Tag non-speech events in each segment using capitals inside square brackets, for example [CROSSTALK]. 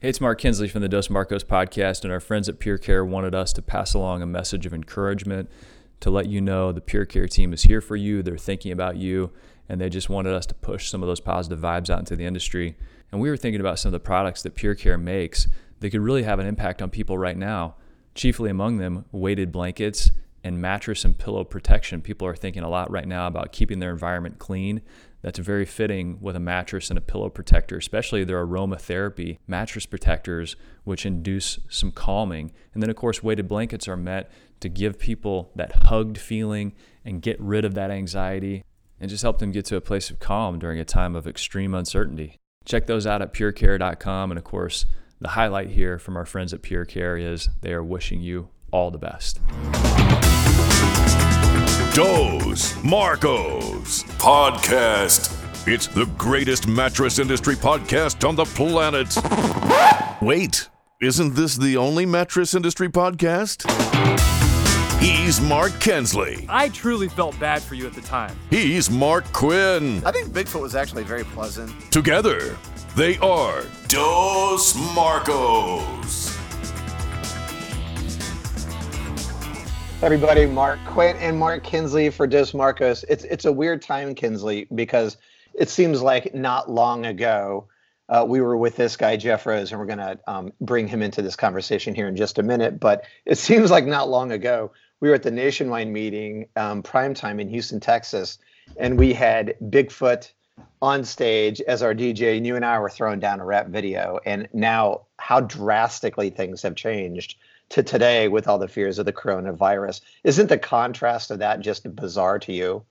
Hey, it's Mark Kinsley from the Dos Marcos podcast, and our friends at Pure Care wanted us to pass along a message of encouragement to let you know the Pure Care team is here for you. They're thinking about you, and they just wanted us to push some of those positive vibes out into the industry. And we were thinking about some of the products that Pure Care makes that could really have an impact on people right now, chiefly among them weighted blankets and mattress and pillow protection. People are thinking a lot right now about keeping their environment clean that's very fitting with a mattress and a pillow protector, especially their aromatherapy mattress protectors, which induce some calming. And then, of course, weighted blankets are meant to give people that hugged feeling and get rid of that anxiety and just help them get to a place of calm during a time of extreme uncertainty. Check those out at purecare.com. And of course, the highlight here from our friends at Pure Care is they are wishing you all the best. Dos Marcos Podcast. It's the greatest mattress industry podcast on the planet. Wait, isn't this the only mattress industry podcast? He's Mark Kinsley. I truly felt bad for you at the time. He's Mark Quinn. I think Bigfoot was actually very pleasant. Together, they are Dos Marcos. Everybody, Mark Quinn and Mark Kinsley for Dos Marcos. It's it's a weird time, Kinsley, because it seems like not long ago uh, we were with this guy Jeff Rose, and we're going to um, bring him into this conversation here in just a minute. But it [LAUGHS] seems like not long ago we were at the nationwide meeting, um, prime time in Houston, Texas, and we had Bigfoot on stage as our DJ, and you and I were throwing down a rap video. And now, how drastically things have changed to today with all the fears of the coronavirus. Isn't the contrast of that just bizarre to you?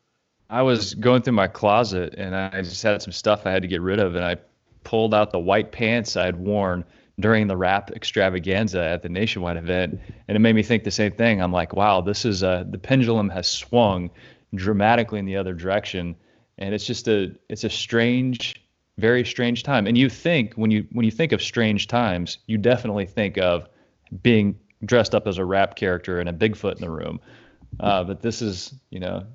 I was going through my closet and I just had some stuff I had to get rid of, and I pulled out the white pants I had worn during the rap extravaganza at the nationwide event, and it made me think the same thing. I'm like, wow, this is a the pendulum has swung dramatically in the other direction, and it's just a it's a strange, very strange time. And you think when you when you think of strange times, you definitely think of being dressed up as a rap character and a Bigfoot in the room. Uh, but this is, you know,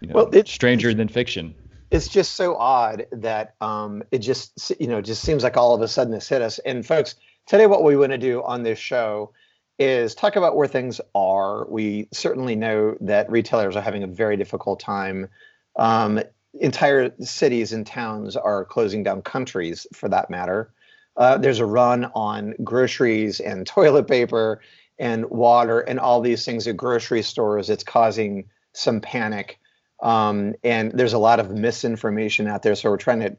you know well, it, stranger than fiction. It's just so odd that um, it just, you know, just seems like all of a sudden this hit us. And folks, today what we want to do on this show is talk about where things are. We certainly know that retailers are having a very difficult time. Um, entire cities and towns are closing down countries, for that matter. Uh, there's a run on groceries and [LAUGHS] toilet paper and water and all these things at grocery stores. It's causing some panic. Um, and there's a lot of misinformation out there. So we're trying to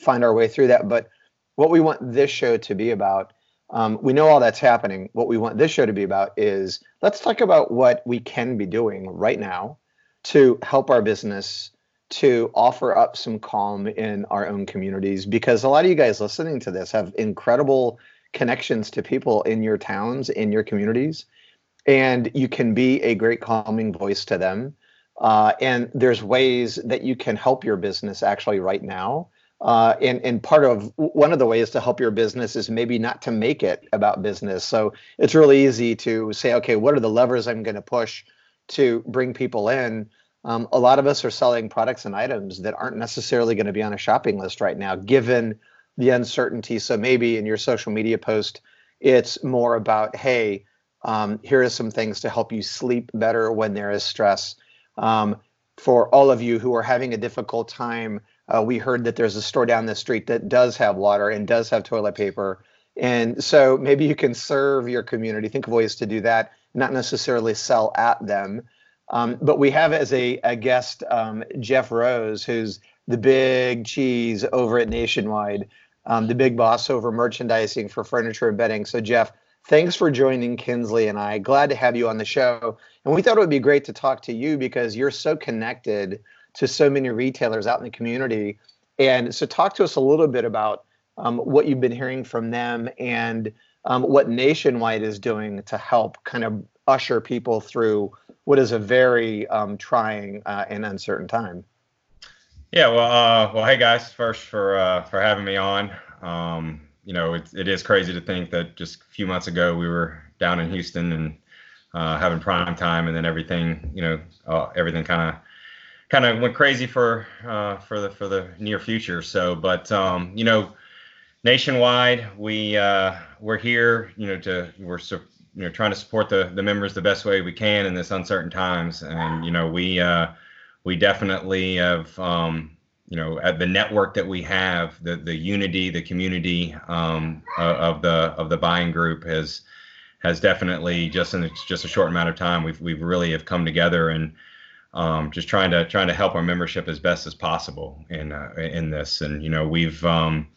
find our way through that. But what we want this show to be about, um, we know all that's happening. What we want this show to be about is let's talk about what we can be doing right now to help our business to offer up some calm in our own communities because a lot of you guys listening to this have incredible connections to people in your towns, in your communities, and you can be a great calming voice to them. Uh, and there's ways that you can help your business actually right now. Uh, and and part of one of the ways to help your business is maybe not to make it about business. So it's really easy to say, okay, what are the levers I'm going to push to bring people in? Um, a lot of us are selling products and items that aren't necessarily going to be on a shopping list right now, given the uncertainty. So maybe in your social media post, it's more about, hey, um, here are some things to help you sleep better when there is stress. Um, for all of you who are having a difficult time, uh, we heard that there's a store down the street that does have water and does have toilet paper. And so maybe you can serve your community, think of ways to do that, not necessarily sell at them. Um, but we have as a, a guest um, Jeff Rose, who's the big cheese over at Nationwide, um, the big boss over merchandising for furniture and bedding. So, Jeff, thanks for joining Kinsley and I. Glad to have you on the show. And we thought it would be great to talk to you because you're so connected to so many retailers out in the community. And so, talk to us a little bit about um, what you've been hearing from them and um, what Nationwide is doing to help kind of usher people through what is a very um, trying uh, and uncertain time. Yeah, well, uh, well, hey guys, first for uh, for having me on. Um, you know, it, it is crazy to think that just a few months ago we were down in Houston and uh, having prime time, and then everything, you know, uh, everything kind of kind of went crazy for uh, for the for the near future. So, but um, you know, nationwide, we we're here, you know, to we're you know trying to support the the members the best way we can in this uncertain times, and you know we uh, we definitely have um, you know at the network that we have, the the unity, the community um, of the of the buying group has has definitely just in just a short amount of time we've we've really have come together and um, just trying to trying to help our membership as best as possible in uh, in this. And you know we've um,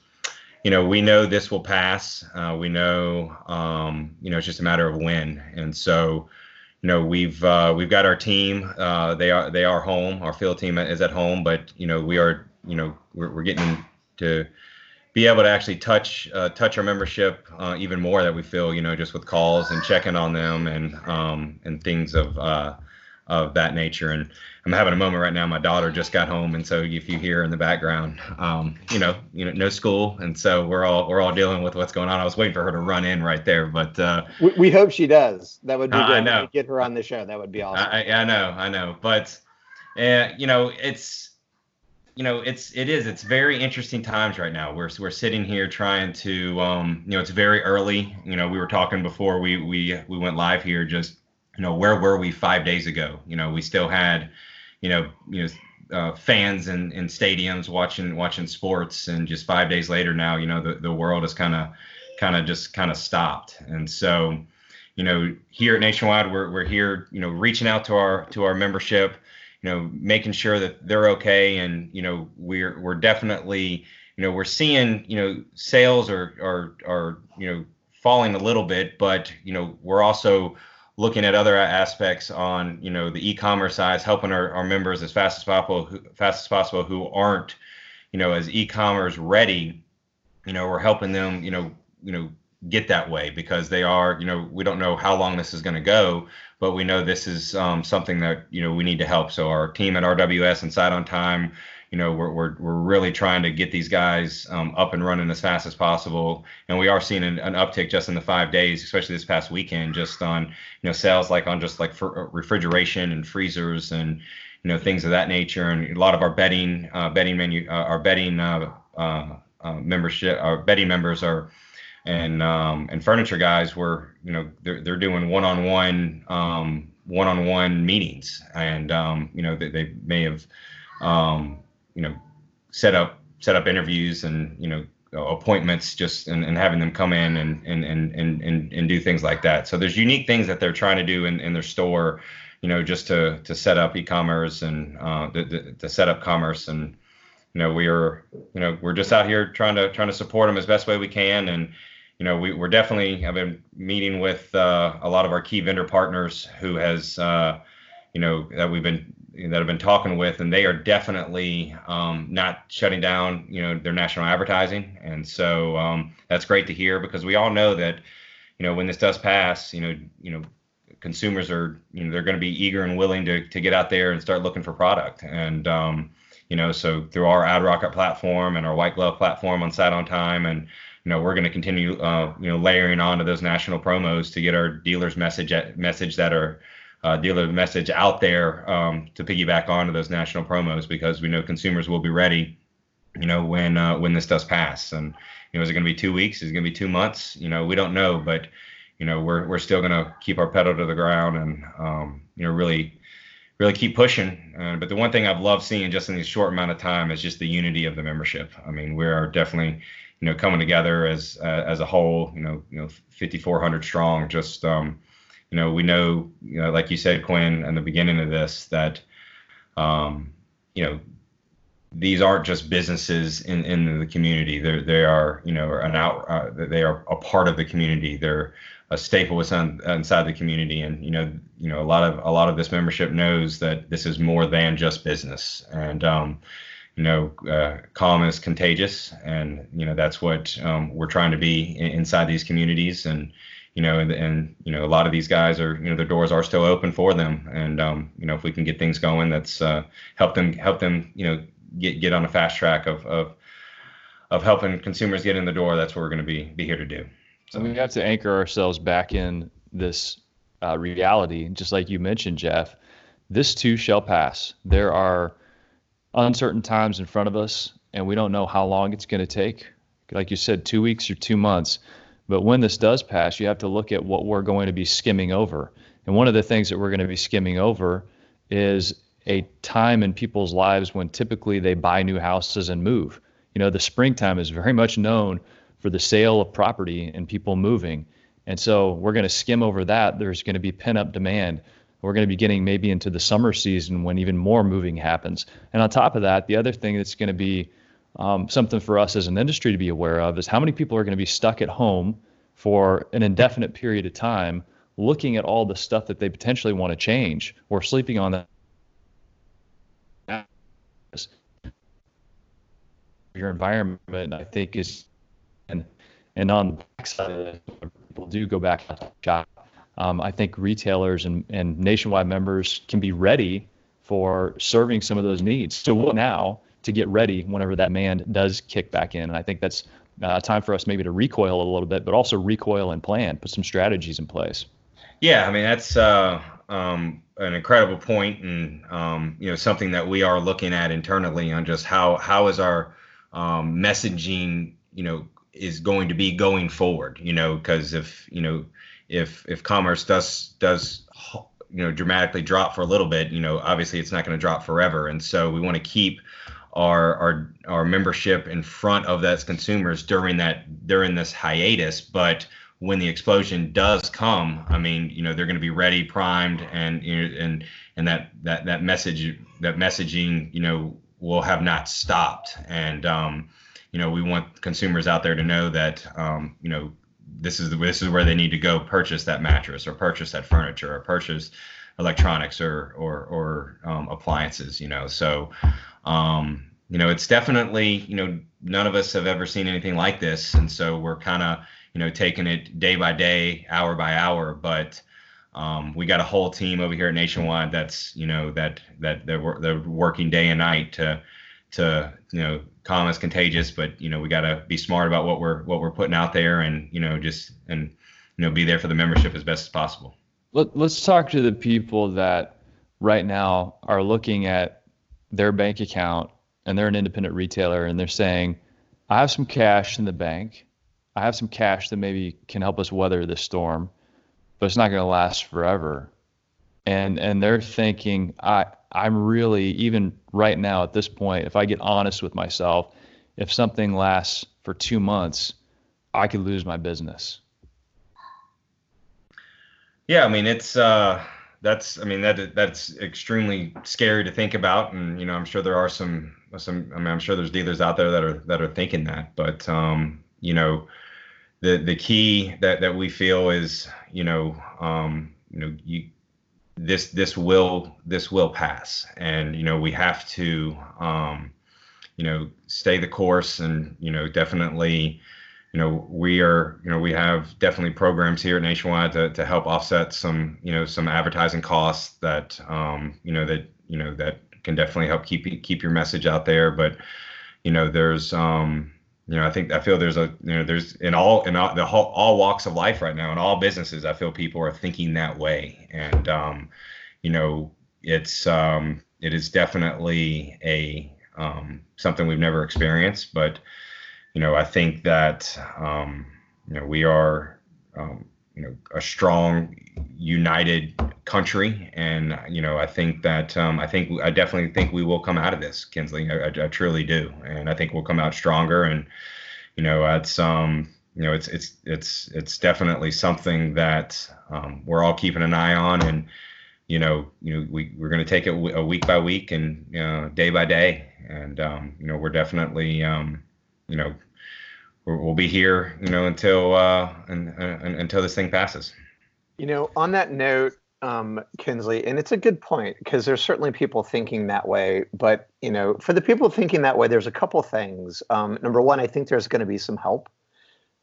you know we know this will pass. Uh, we know um, you know it's just a matter of when. And so you know we've uh, we've got our team. Uh, they are they are home. Our field team is at home but you know we are you know we're, we're getting to be able to actually touch uh, touch our membership uh, even more that we feel you know just with calls and checking on them and um, and things of uh, of that nature and I'm having a moment right now my daughter just got home and so if you hear in the background um, you know you know no school and so we're all we're all dealing with what's going on I was waiting for her to run in right there but uh, we, we, hope she does that would be good I know. get her on the show that would be awesome I, I know I know but uh, you know it's you know, it's it is it's very interesting times right now. We're we're sitting here trying to, um, you know, it's very early. You know, we were talking before we we we went live here. Just you know, where were we five days ago? You know, we still had, you know, you know, uh, fans in in stadiums watching watching sports, and just five days later now, you know, the the world has kind of kind of just kind of stopped, and so. You know, here at Nationwide, we're, we're here, you know, reaching out to our to our membership, you know, making sure that they're okay. And, you know, we're, we're definitely, you know, we're seeing, you know, sales are, are, are, you know, falling a little bit, but, you know, we're also looking at other aspects on, you know, the e-commerce side, helping our, our members as fast as possible, who, fast as possible who aren't, you know, as e-commerce ready, you know, we're helping them, you know, you know, get that way because they are, you know, we don't know how long this is going to go, but we know this is um, something that you know we need to help. So our team at RWS and SiteOnTime, you know, we're we're, we're really trying to get these guys um, up and running as fast as possible, and we are seeing an, an, uptick just in the five days, especially this past weekend, just on you know sales like on just like refrigeration and freezers and you know things of that nature, and a lot of our betting uh, bedding menu uh, our betting uh, uh, uh membership our bedding members are and um, and furniture guys were you know they're they're doing one on one um, one on one meetings, and um, you know they, they may have um, you know set up set up interviews and you know appointments just and, and having them come in and, and and and and do things like that. So there's unique things that they're trying to do in, in their store, you know, just to to set up e-commerce and uh, to, to set up commerce and you know we are you know we're just out here trying to trying to support them as best way we can and you know, we, we're definitely i've been meeting with uh, a lot of our key vendor partners who has, uh, you know, that we've been that I've been talking with, and they are definitely um, not shutting down, you know, their national advertising, and so um, that's great to hear because we all know that, you know, when this does pass, you know, you know, consumers are, you know, they're going to be eager and willing to to get out there and start looking for product, and um, you know, so through our AdRocket platform and our White Glove platform on SiteOnTime and you know we're going to continue uh, you know layering onto those national promos to get our dealers message message that are uh, dealer message out there um, to piggyback onto those national promos because we know consumers will be ready you know when uh, when this does pass and you know is it going to be two weeks is it going to be two months you know we don't know but you know we're we're still going to keep our pedal to the ground and um, you know really really keep pushing. Uh, but the one thing I've loved seeing just in this short amount of time is just the unity of the membership. I mean, we are definitely you know coming together as uh, as a whole you know you know 5400 strong just um you know we know you know like you said quinn in the beginning of this that um you know these aren't just businesses in, in the community. They're, they are, you know, an out. Uh, they are a part of the community. They're a staple within, inside the community, and you know, you know, a lot of a lot of this membership knows that this is more than just business. And um, you know, uh, calm is contagious, and you know that's what um, we're trying to be in, inside these communities, and you know, and, and, you know, a lot of these guys are, you know, their doors are still open for them, and um, you know, if we can get things going, that's uh, help them, help them, you know, get get on a fast track of of of helping consumers get in the door. That's what we're going to be be here to do. So we have to anchor ourselves back in this uh, reality, just like you mentioned, Jeff. This too shall pass. There are uncertain times in front of us, and we don't know how long it's going to take. like you said, two weeks or two months. But when this does pass, you have to look at what we're going to be skimming over. And one of the things that we're going to be skimming over is a time in people's lives when typically they buy new houses and move. You know, the springtime is very much known for the sale of property and people moving. And so we're going to skim over that. There's going to be pent up demand. We're going to be getting maybe into the summer season when even more moving happens. And on top of that, the other thing that's going to be um, something for us as an industry to be aware of is how many people are going to be stuck at home for an indefinite period of time looking at all the stuff that they potentially want to change or sleeping on that. Your environment i think is and and on the backside people do go back to shop. Um, i think retailers and, and nationwide members can be ready for serving some of those needs. So what now to get ready whenever that demand does kick back in and i think that's uh, time for us maybe to recoil a little bit but also recoil and plan put some strategies in place yeah, I mean that's uh, um, an incredible point, and um, you know something that we are looking at internally on just how how is our um, messaging, you know, is going to be going forward. You know, because if you know if if commerce does does you know dramatically drop for a little bit, you know, obviously it's not going to drop forever, and so we want to keep our our our membership in front of those consumers during that during this hiatus, but when the explosion does come, I mean, you know, they're going to be ready, primed, and you know, and and that that that message that messaging, you know, will have not stopped. And um, you know, we want consumers out there to know that um, you know this is the, this is where they need to go purchase that mattress or purchase that furniture or purchase electronics or or or um, appliances. You know, so um, you know, it's definitely you know none of us have ever seen anything like this, and so we're kind of you know, taking it day by day, hour by hour. But um, we got a whole team over here at Nationwide that's, you know, that that they're, they're working day and night to to you know calm is contagious. But you know we got to be smart about what we're what we're putting out there and you know just and you know be there for the membership as best as possible. Let, let's talk to the people that right now are looking at their bank account and they're an independent retailer and they're saying i have some cash in the bank I have some cash that maybe can help us weather this storm, but it's not going to last forever. And and they're thinking, I I'm really even right now at this point, if I get honest with myself, if something lasts for two months, I could lose my business. Yeah, I mean it's uh that's I mean that that's extremely scary to think about, and you know I'm sure there are some some I mean I'm sure there's dealers out there that are that are thinking that, but um you know the the key that that we feel is you know um, you know you this this will this will pass. And you know we have to um, you know stay the course and you know definitely you know we are you know we have definitely programs here at nationwide to, to help offset some you know some advertising costs that um, you know that you know that can definitely help keep keep your message out there. But you know there's um you know, I think I feel there's a you know there's in all in all the whole, all walks of life right now in all businesses I feel people are thinking that way. And um, you know it's um, it is definitely a um, something we've never experienced. But you know I think that um, you know we are um, you know a strong united country. And you know i think that um, i think i definitely think we will come out of this kinsley. I, I, I, truly do. And i think we'll come out stronger. And you know it's um you know it's it's it's it's definitely something that um, we're all keeping an eye on. And you know you know we, we're going to take it a week by week and you know day by day. And um, you know we're definitely um, you know we'll be here, you know, until uh, and, and, until this thing passes. You know, on that note, um, Kinsley, and it's a good point because there's certainly people thinking that way. But you know, for the people thinking that way, there's a couple things. Um, number one, I think there's going to be some help.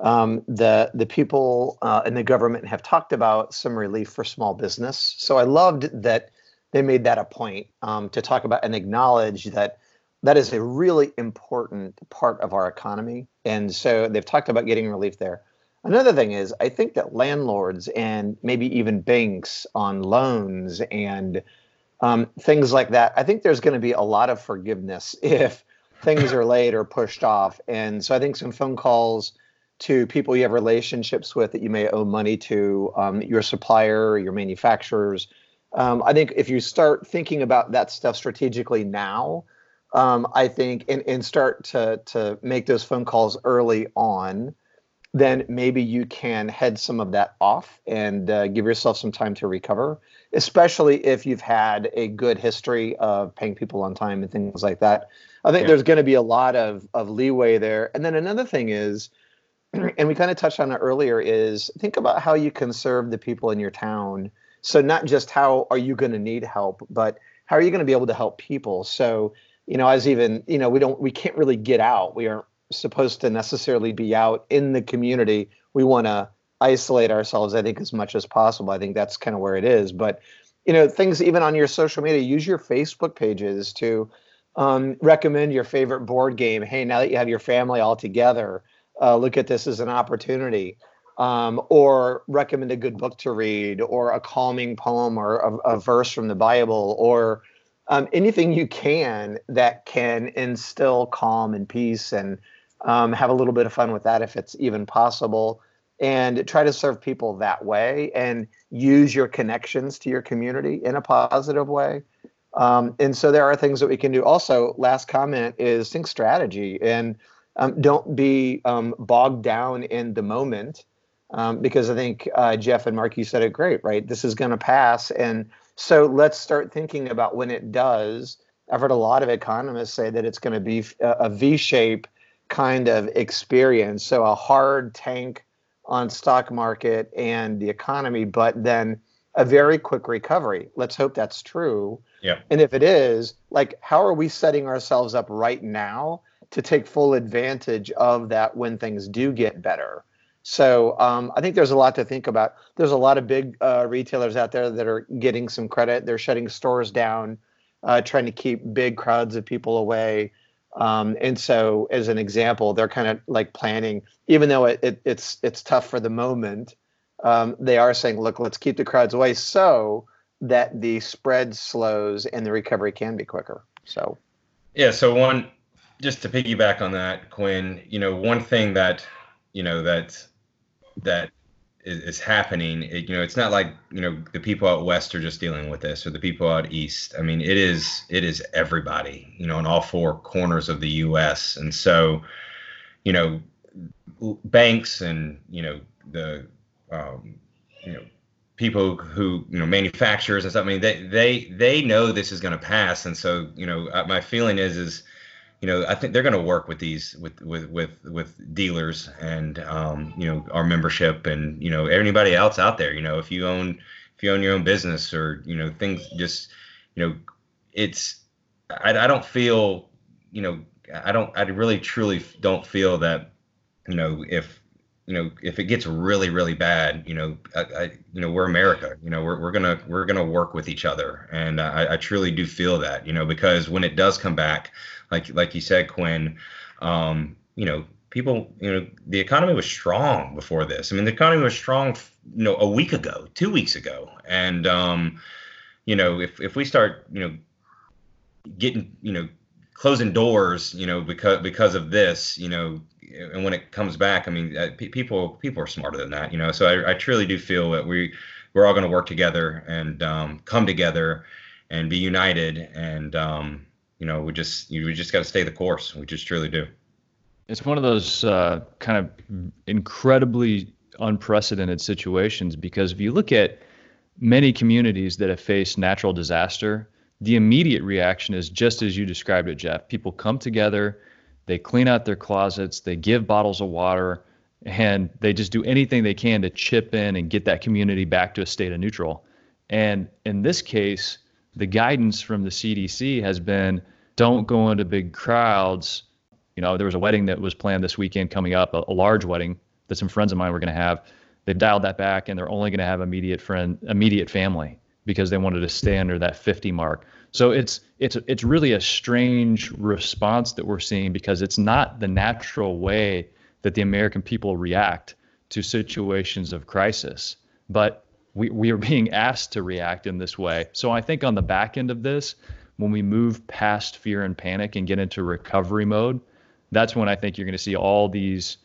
Um, the the people uh, in the government have talked about some relief for small business. So I loved that they made that a point um, to talk about and acknowledge that that is a really important part of our economy. And so they've talked about getting relief there. Another thing is, I think that landlords and maybe even banks on loans and um, things like that, I think there's going to be a lot of forgiveness [LAUGHS] if things are late or pushed off. And so I think some phone calls to people you have relationships with that you may owe money to, um, your supplier, your manufacturers. Um, I think if you start thinking about that stuff strategically now, um, I think, and, and start to to make those phone calls early on, then maybe you can head some of that off and uh, give yourself some time to recover, especially if you've had a good history of paying people on time and things like that. I think yeah. there's going to be a lot of, of leeway there. And then another thing is, [CLEARS THROAT] and we kind of touched on it earlier, is think about how you can serve the people in your town. So not just how are you going to need help, but how are you going to be able to help people? So, you know, as even, you know, we don't, we can't really get out. We aren't supposed to necessarily be out in the community. We want to isolate ourselves, I think, as much as possible. I think that's kind of where it is. But, you know, things even on your social media, use your Facebook pages to um, recommend your favorite board game. Hey, now that you have your family all together, uh, look at this as an opportunity. Um, or recommend a good book to read, or a calming poem, or a, a verse from the Bible, or um, anything you can that can instill calm and peace and um, have a little bit of fun with that if it's even possible and try to serve people that way and use your connections to your community in a positive way. Um, and so there are things that we can do. Also last comment is think strategy and um, don't be um, bogged down in the moment um, because i think uh, jeff and mark you said it great right? This is going to pass and so let's start thinking about when it does i've heard a lot of economists say that it's going to be a, a v-shape kind of experience. So a hard tank on stock market and the economy, but then a very quick recovery. Let's hope that's true. Yeah. And if it is, like how are we setting ourselves up right now to take full advantage of that when things do get better? So um, I think there's a lot to think about. There's a lot of big uh, retailers out there that are getting some credit. They're shutting stores down, uh, trying to keep big crowds of people away. Um, and so, as an example, they're kind of like planning, even though it, it, it's it's tough for the moment. Um, they are saying, look, let's keep the crowds away so that the spread slows and the recovery can be quicker. So, yeah. So one, just to piggyback on that, Quinn, you know, one thing that you know that that is, is happening. It, you know, it's not like you know the people out west are just dealing with this, or the people out east. I mean, it is it is everybody. You know, in all four corners of the U.S. And so, you know, banks and you know the um, you know people who you know manufacturers and stuff. I mean, they they they know this is going to pass, and so you know, uh, my feeling is is you know, I think they're going to work with these with with with with dealers and um, you know our membership and you know anybody else out there. You know, if you own if you own your own business or you know things just you know it's I, I don't feel you know I don't I really truly don't feel that you know if you know if it gets really really bad you know I, I, you know we're america you know we're, we're gonna we're gonna work with each other and I, I truly do feel that you know because when it does come back like like you said, Quinn. Um, you know, people, you know, the economy was strong before this. I mean, the economy was strong, you know, a week ago, two weeks ago, and um, you know, if if we start, you know, getting, you know, closing doors, you know, because because of this, you know, and when it comes back, I mean, uh, people people are smarter than that, you know. So I, I truly do feel that we we're all going to work together and um, come together and be united and um, you know, we just you, we just got to stay the course. We just truly do. It's one of those uh, kind of incredibly unprecedented situations because if you look at many communities that have faced natural disaster, the immediate reaction is just as you described it, Jeff. People come together, they clean out their closets, they give bottles of water, and they just do anything they can to chip in and get that community back to a state of neutral. And in this case, the guidance from the CDC has been don't go into big crowds. You know, there was a wedding that was planned this weekend coming up, a, a large wedding that some friends of mine were going to have. They've dialed that back, and they're only going to have immediate friend, immediate family, because they wanted to stay under that 50 mark. So it's it's it's really a strange response that we're seeing because it's not the natural way that the American people react to situations of crisis. But we, we are being asked to react in this way. So I think on the back end of this, when we move past fear and panic and get into recovery mode, that's when I think you're going to see all these,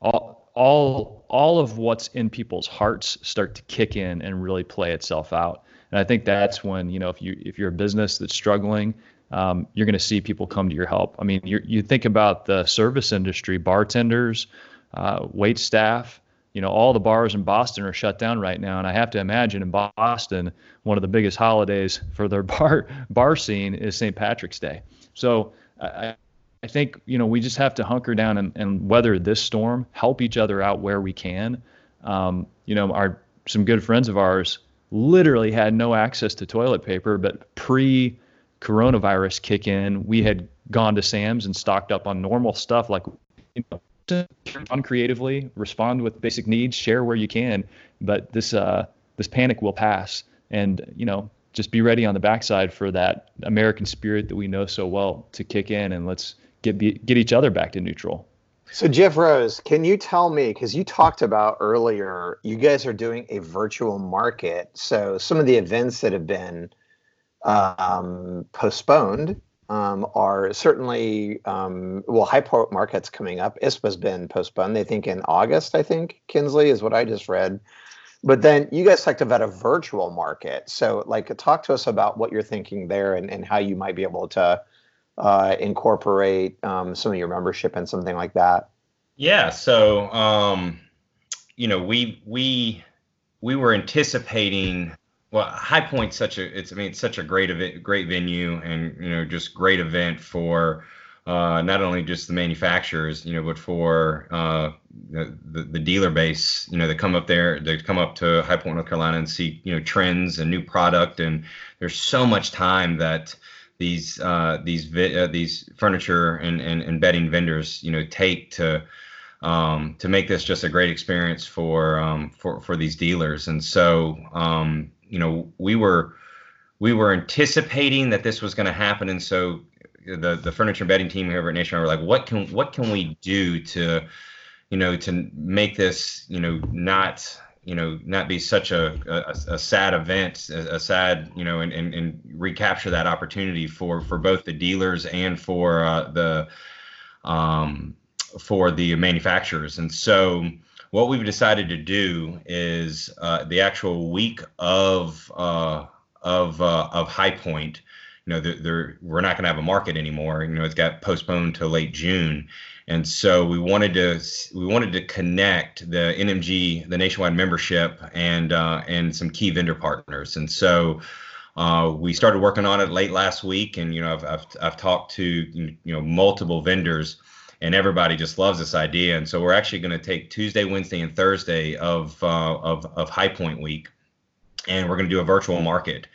all, all, all of what's in people's hearts start to kick in and really play itself out. And I think that's when, you know, if you, if you're a business that's struggling, um, you're going to see people come to your help. I mean, you you think about the service industry, bartenders, uh, wait staff, you know, all the bars in Boston are shut down right now. And I have to imagine in Boston, one of the biggest holidays for their [LAUGHS] bar bar scene is St. Patrick's Day. So I, I think, you know, we just have to hunker down and, and weather this storm, help each other out where we can. Um, you know, our some good friends of ours literally had no access to toilet paper, but pre coronavirus kick in, we had gone to Sam's and stocked up on normal stuff like you know, on creatively, respond with basic needs, share where you can. But this uh, this panic will pass, and you know just be ready on the backside for that American spirit that we know so well to kick in, and let's get be, get each other back to neutral. So Jeff Rose, can you tell me because you talked about earlier, you guys are doing a virtual market. So some of the events that have been um, postponed um, are certainly um, well, High Point Market's coming up. ISPA's been postponed. They think in August. I think Kinsley is what I just read. But then you guys talked about a virtual market. So, like, talk to us about what you're thinking there and, and how you might be able to uh, incorporate um, some of your membership and something like that. Yeah. So, um, you know, we we we were anticipating well, High Point's such a it's I mean it's such a great event, great venue, and you know just great event for uh, not only just the manufacturers, you know, but for uh, the, the, dealer base, you know, they come up there, they come up to High Point, North Carolina, and see you know trends and new product, and there's so much time that these uh, these vi- uh, these furniture and, and and bedding vendors, you know, take to um, to make this just a great experience for um, for for these dealers, and so um, you know, we were we were anticipating that this was going to happen, and so the the furniture and bedding team here at Nation were like, what can what can we do to, you know, to make this, you know, not you know not be such a a, a sad event, a, a, sad you know, and, and and recapture that opportunity for for both the dealers and for uh, the um for the manufacturers, and so what we've decided to do is uh, the actual week of uh, of uh, of High Point. You know, we're not going to have a market anymore. You know, it's got postponed to late June, and so we wanted to we wanted to connect the NMG, the nationwide membership, and uh, and some key vendor partners. And so uh, we started working on it late last week, and you know, I've I've, I've talked to you know multiple vendors and everybody just loves this idea. And so we're actually going to take Tuesday, Wednesday, and Thursday of uh, of of High Point Week, and we're going to do a virtual market.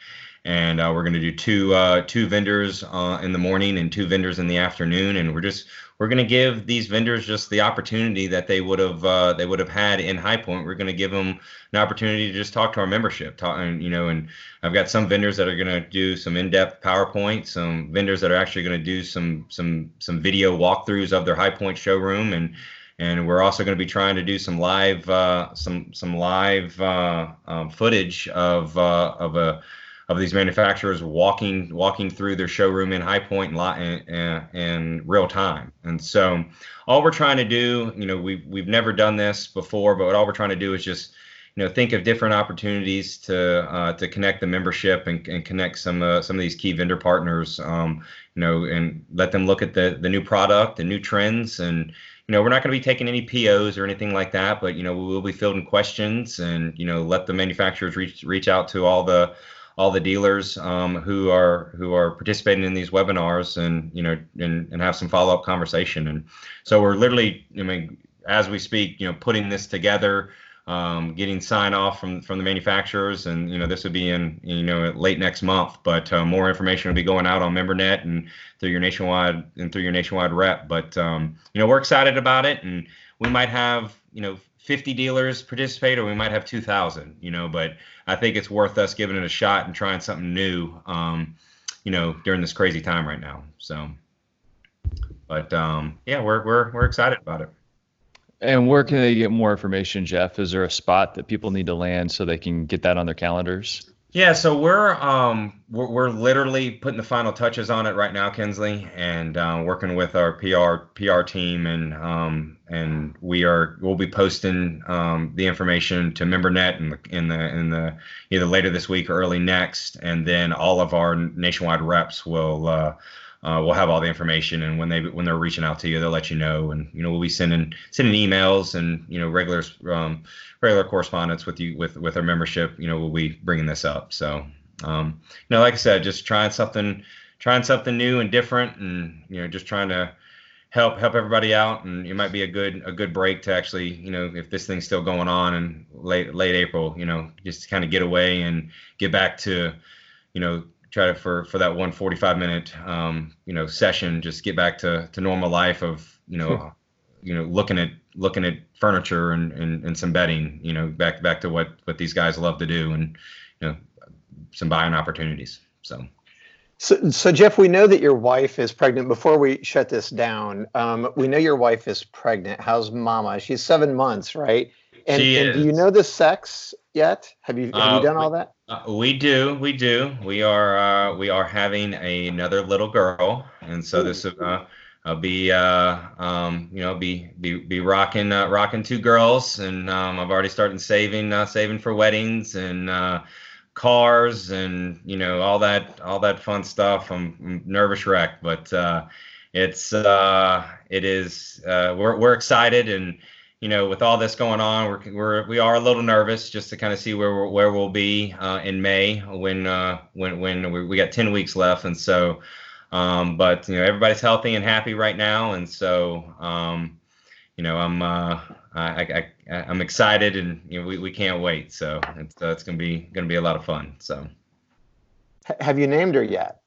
And uh, we're going to do two uh, two vendors uh, in the morning and two vendors in the afternoon, and we're just we're going to give these vendors just the opportunity that they would have uh, they would have had in High Point. We're going to give them an opportunity to just talk to our membership, talk, and you know, and I've got some vendors that are going to do some in-depth PowerPoint, some vendors that are actually going to do some some some video walkthroughs of their High Point showroom, and and we're also going to be trying to do some live uh, some some live uh, um, footage of uh, of a of these manufacturers walking walking through their showroom in High Point in, in, in, real time. And so, all we're trying to do, you know, we've we've never done this before, but all we're trying to do is just, you know, think of different opportunities to uh, to connect the membership and, and connect some uh, some of these key vendor partners, um, you know, and let them look at the the new product, the new trends, and you know, we're not going to be taking any POs or anything like that, but you know, we will be fielding questions and you know, let the manufacturers reach reach out to all the all the dealers um, who are who are participating in these webinars and you know and, and have some follow up conversation. And so we're literally I mean as we speak you know putting this together um, getting sign off from from the manufacturers. And you know this would be in you know late next month but uh, more information will be going out on membernet and through your nationwide and through your nationwide rep. But um, you know we're excited about it. And we might have you know 50 dealers participate or we might have 2000 you know but i think it's worth us giving it a shot and trying something new um, you know during this crazy time right now so. But um, yeah we're, we're we're excited about it. And where can they get more information jeff? Is there a spot that people need to land so they can get that on their calendars Yeah, so we're um we're, we're literally putting the final touches on it right now, Kinsley, and uh, working with our PR PR team, and um and we are we'll be posting um the information to MemberNet in the in the in the either later this week or early next, and then all of our nationwide reps will. Uh, uh, we'll have all the information, and when they when they're reaching out to you, they'll let you know. And you know, we'll be sending sending emails and you know regular um, regular correspondence with you with with our membership. You know, we'll be bringing this up. So, um, you know, like I said, just trying something trying something new and different, and you know, just trying to help help everybody out. And it might be a good a good break to actually, you know, if this thing's still going on in late late April, you know, just kind of get away and get back to, you know try to for for that 145 minute um, you know session just get back to to normal life of you know you know looking at looking at furniture and, and and some bedding you know back back to what what these guys love to do and you know some buying opportunities so so, so Jeff, we know that your wife is pregnant. Before we shut this down, um, we know your wife is pregnant. How's Mama? She's seven months, right? And, and do you know the sex yet? Have you have uh, you done all that? Uh, we do, we do. We are uh, we are having another little girl, and so Ooh. this will uh, be uh, um, you know be be be rocking uh, rocking two girls, and um, I've already started saving uh, saving for weddings and uh, cars and you know all that all that fun stuff. I'm, I'm nervous wreck, but uh, it's uh, it is uh, we're we're excited and you know, with all this going on, we're, we're we are a little nervous just to kind of see where where we'll be uh, in May when uh, when when we, we got ten weeks left, and so, um, but you know, everybody's healthy and happy right now, and so, um, you know, I'm uh, I, I I'm excited, and you know, we, we can't wait. So it's uh, it's gonna be gonna be a lot of fun. So, have you named her yet?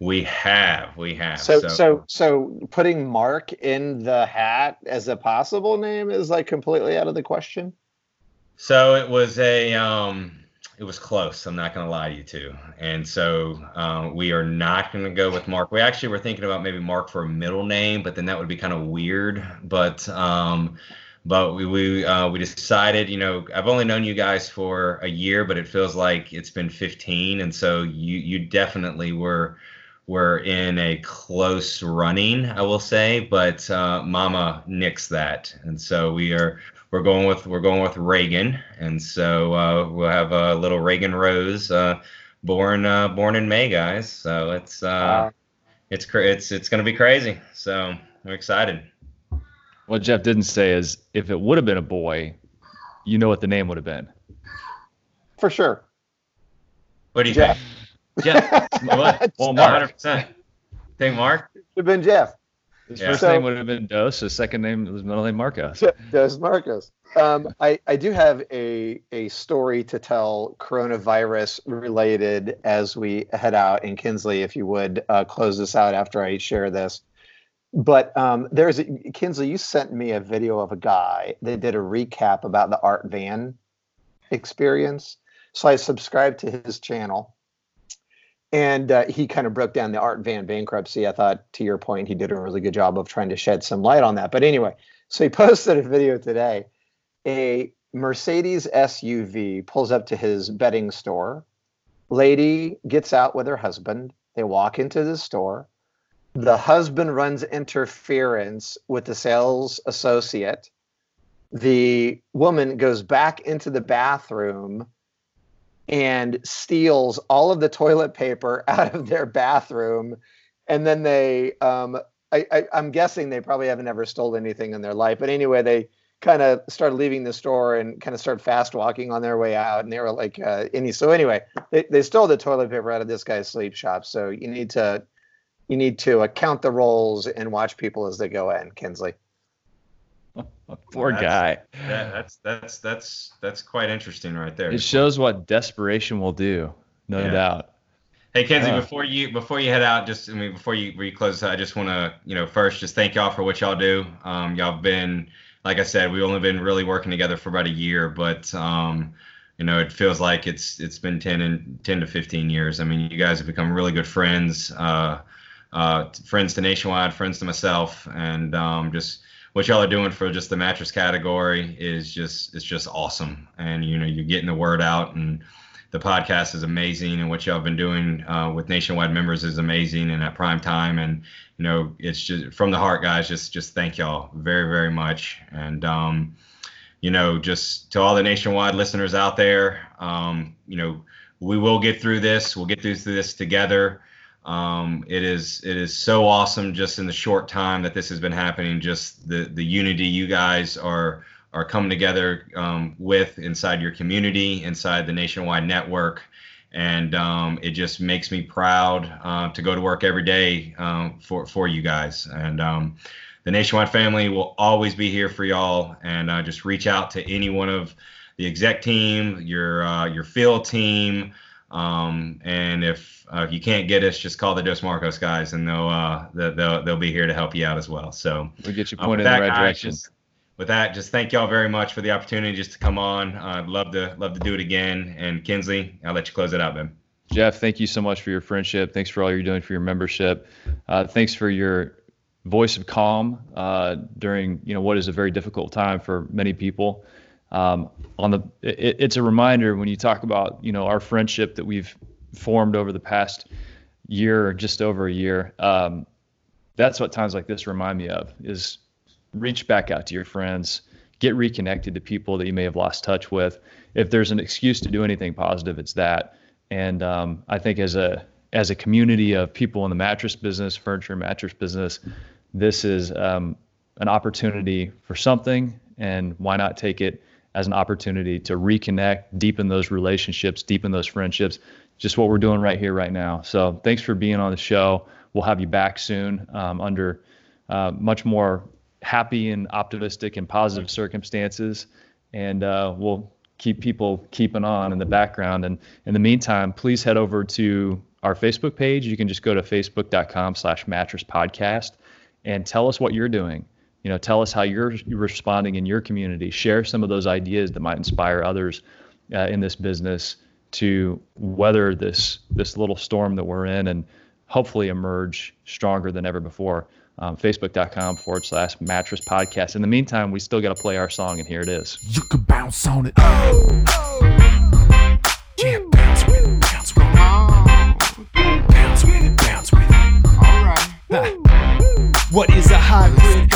We have, we have. So, so, so, so, putting Mark in the hat as a possible name is like completely out of the question. So it was a, um, it was close. I'm not going to lie to you too. And so um, we are not going to go with Mark. We actually were thinking about maybe Mark for a middle name, but then that would be kind of weird. But um, but we we uh, we decided, you know, I've only known you guys for a year, but it feels like it's been 15, and so you you definitely were were in a close running, I will say, but uh, Mama nixed that, and so we are we're going with we're going with Reagan, and so uh, we'll have a little Reagan Rose uh, born uh, born in May, guys. So it's uh, it's it's it's gonna be crazy. So we're excited. What Jeff didn't say is if it would have been a boy, you know what the name would have been. For sure. What do you Jeff. think? Yeah. Well, [LAUGHS] Mark. 100%. Think Mark? Would have been Jeff. His yeah. first so, name would have been Dos. His second name was middle name Marcos. [LAUGHS] Dos Marcos. Um, I, I do have a, a story to tell coronavirus related as we head out. And Kinsley, if you would uh, close this out after I share this. But um, there's a, Kinsley, you sent me a video of a guy that did a recap about the Art Van experience. So I subscribed to his channel and uh, he kind of broke down the Art Van bankruptcy. I thought, to your point, he did a really good job of trying to shed some light on that. But anyway, so he [LAUGHS] posted a video today. A Mercedes SUV pulls up to his bedding store. Lady gets out with her husband. They walk into the store. The husband runs interference with the sales associate. The woman goes back into the bathroom and steals all of the toilet paper [LAUGHS] out of their bathroom. And then they um, I, I, i'm guessing they probably haven't ever stole anything in their life but anyway they kind of started leaving the store and kind of started fast walking on their way out and they were like uh, any so anyway they, they stole the toilet paper out of this guy's sleep shop. So you need to you need to uh, count the rolls and watch people as they go in kinsley [LAUGHS] Poor that's, guy. That, that's that's that's that's quite interesting right there. It shows what desperation will do, no yeah. doubt. Hey Kinsley, before you before you head out, just I mean before you, you close, I just want to you know first just thank y'all for what y'all do. Um, y'all have been like I said, we've only been really working together for about a year, but um, you know it feels like it's it's been 10 and 10 to 15 years. I mean, you guys have become really good friends, uh, uh, friends to Nationwide, friends to myself, and um, just what y'all are doing for just the mattress category is just it's just awesome and you know you're getting the word out and the podcast is amazing, and what y'all have been doing uh, with nationwide members is amazing, and at prime time. And you know, it's just from the heart, guys. Just just thank y'all very very much. And um, you know, just to all the nationwide listeners out there, um, you know, we will get through this. We'll get through this together. Um, it is it is so awesome just in the short time that this has been happening. Just the the unity you guys are are coming together um, with inside your community, inside the nationwide network, and um, it just makes me proud uh, to go to work every day um, for for you guys. And um, the nationwide family will always be here for y'all. And uh, just reach out to any one of the exec team, your uh, your field team. Um, and if uh, if you can't get us, just call the Dos Marcos guys, and they'll uh, they'll they'll be here to help you out as well. So we'll get you uh, pointed in the right direction. Just, with that, just thank y'all very much for the opportunity just to come on. I'd love to love to do it again. And Kinsley, I'll let you close it out, man. Jeff, thank you so much for your friendship. Thanks for all you're doing for your membership. Uh, thanks for your voice of calm uh, during you know what is a very difficult time for many people um, on the it, it's a reminder when you talk about you know our friendship that we've formed over the past year just over a year um, that's what times like this remind me of is reach back out to your friends get reconnected to people that you may have lost touch with. If there's an excuse to do anything positive it's that. And um, i think as a as a community of people in the mattress business furniture mattress business this is um, an opportunity for something and why not take it as an opportunity to reconnect, deepen those relationships, deepen those friendships. Just what we're doing right here, right now. So thanks for being on the show. We'll have you back soon um, under uh, much more happy and optimistic and positive circumstances. And uh, we'll keep people keeping on in the background. And in the meantime, please head over to our Facebook page. You can just go to facebook.com slash mattress podcast and tell us what you're doing you know tell us how you're responding in your community. Share some of those ideas that might inspire others uh, in this business to weather this this little storm that we're in and hopefully emerge stronger than ever before. Um, facebook.com forward slash mattress podcast. In the meantime we still got to play our song and here it is. You can bounce on it. Oh, oh.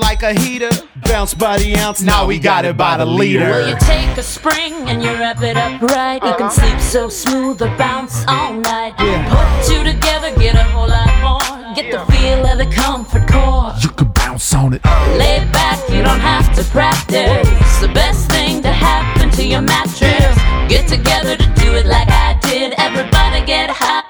like a heater. Bounce by the ounce, now we got it by the liter. Well, you take a spring and you wrap it up right. You can uh-huh. sleep so smooth or bounce all night. Yeah. Put two together, get a whole lot more. Get the feel of the comfort core. You can bounce on it. Lay back, you don't have to practice. It's the best thing to happen to your mattress. Get together to do it like I did. Everybody get high.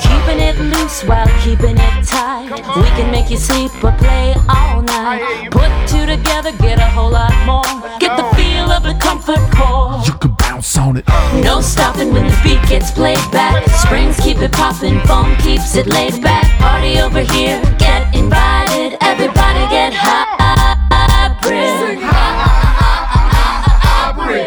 Keeping it loose while keeping it tight. We can make you sleep or play all night. Put two together, get a whole lot more. Get the feel of the comfort core. You can bounce on it. No stopping when the beat gets played back. Springs keep it popping, foam keeps it laid back. Party over here, get invited. Everybody get hybrid.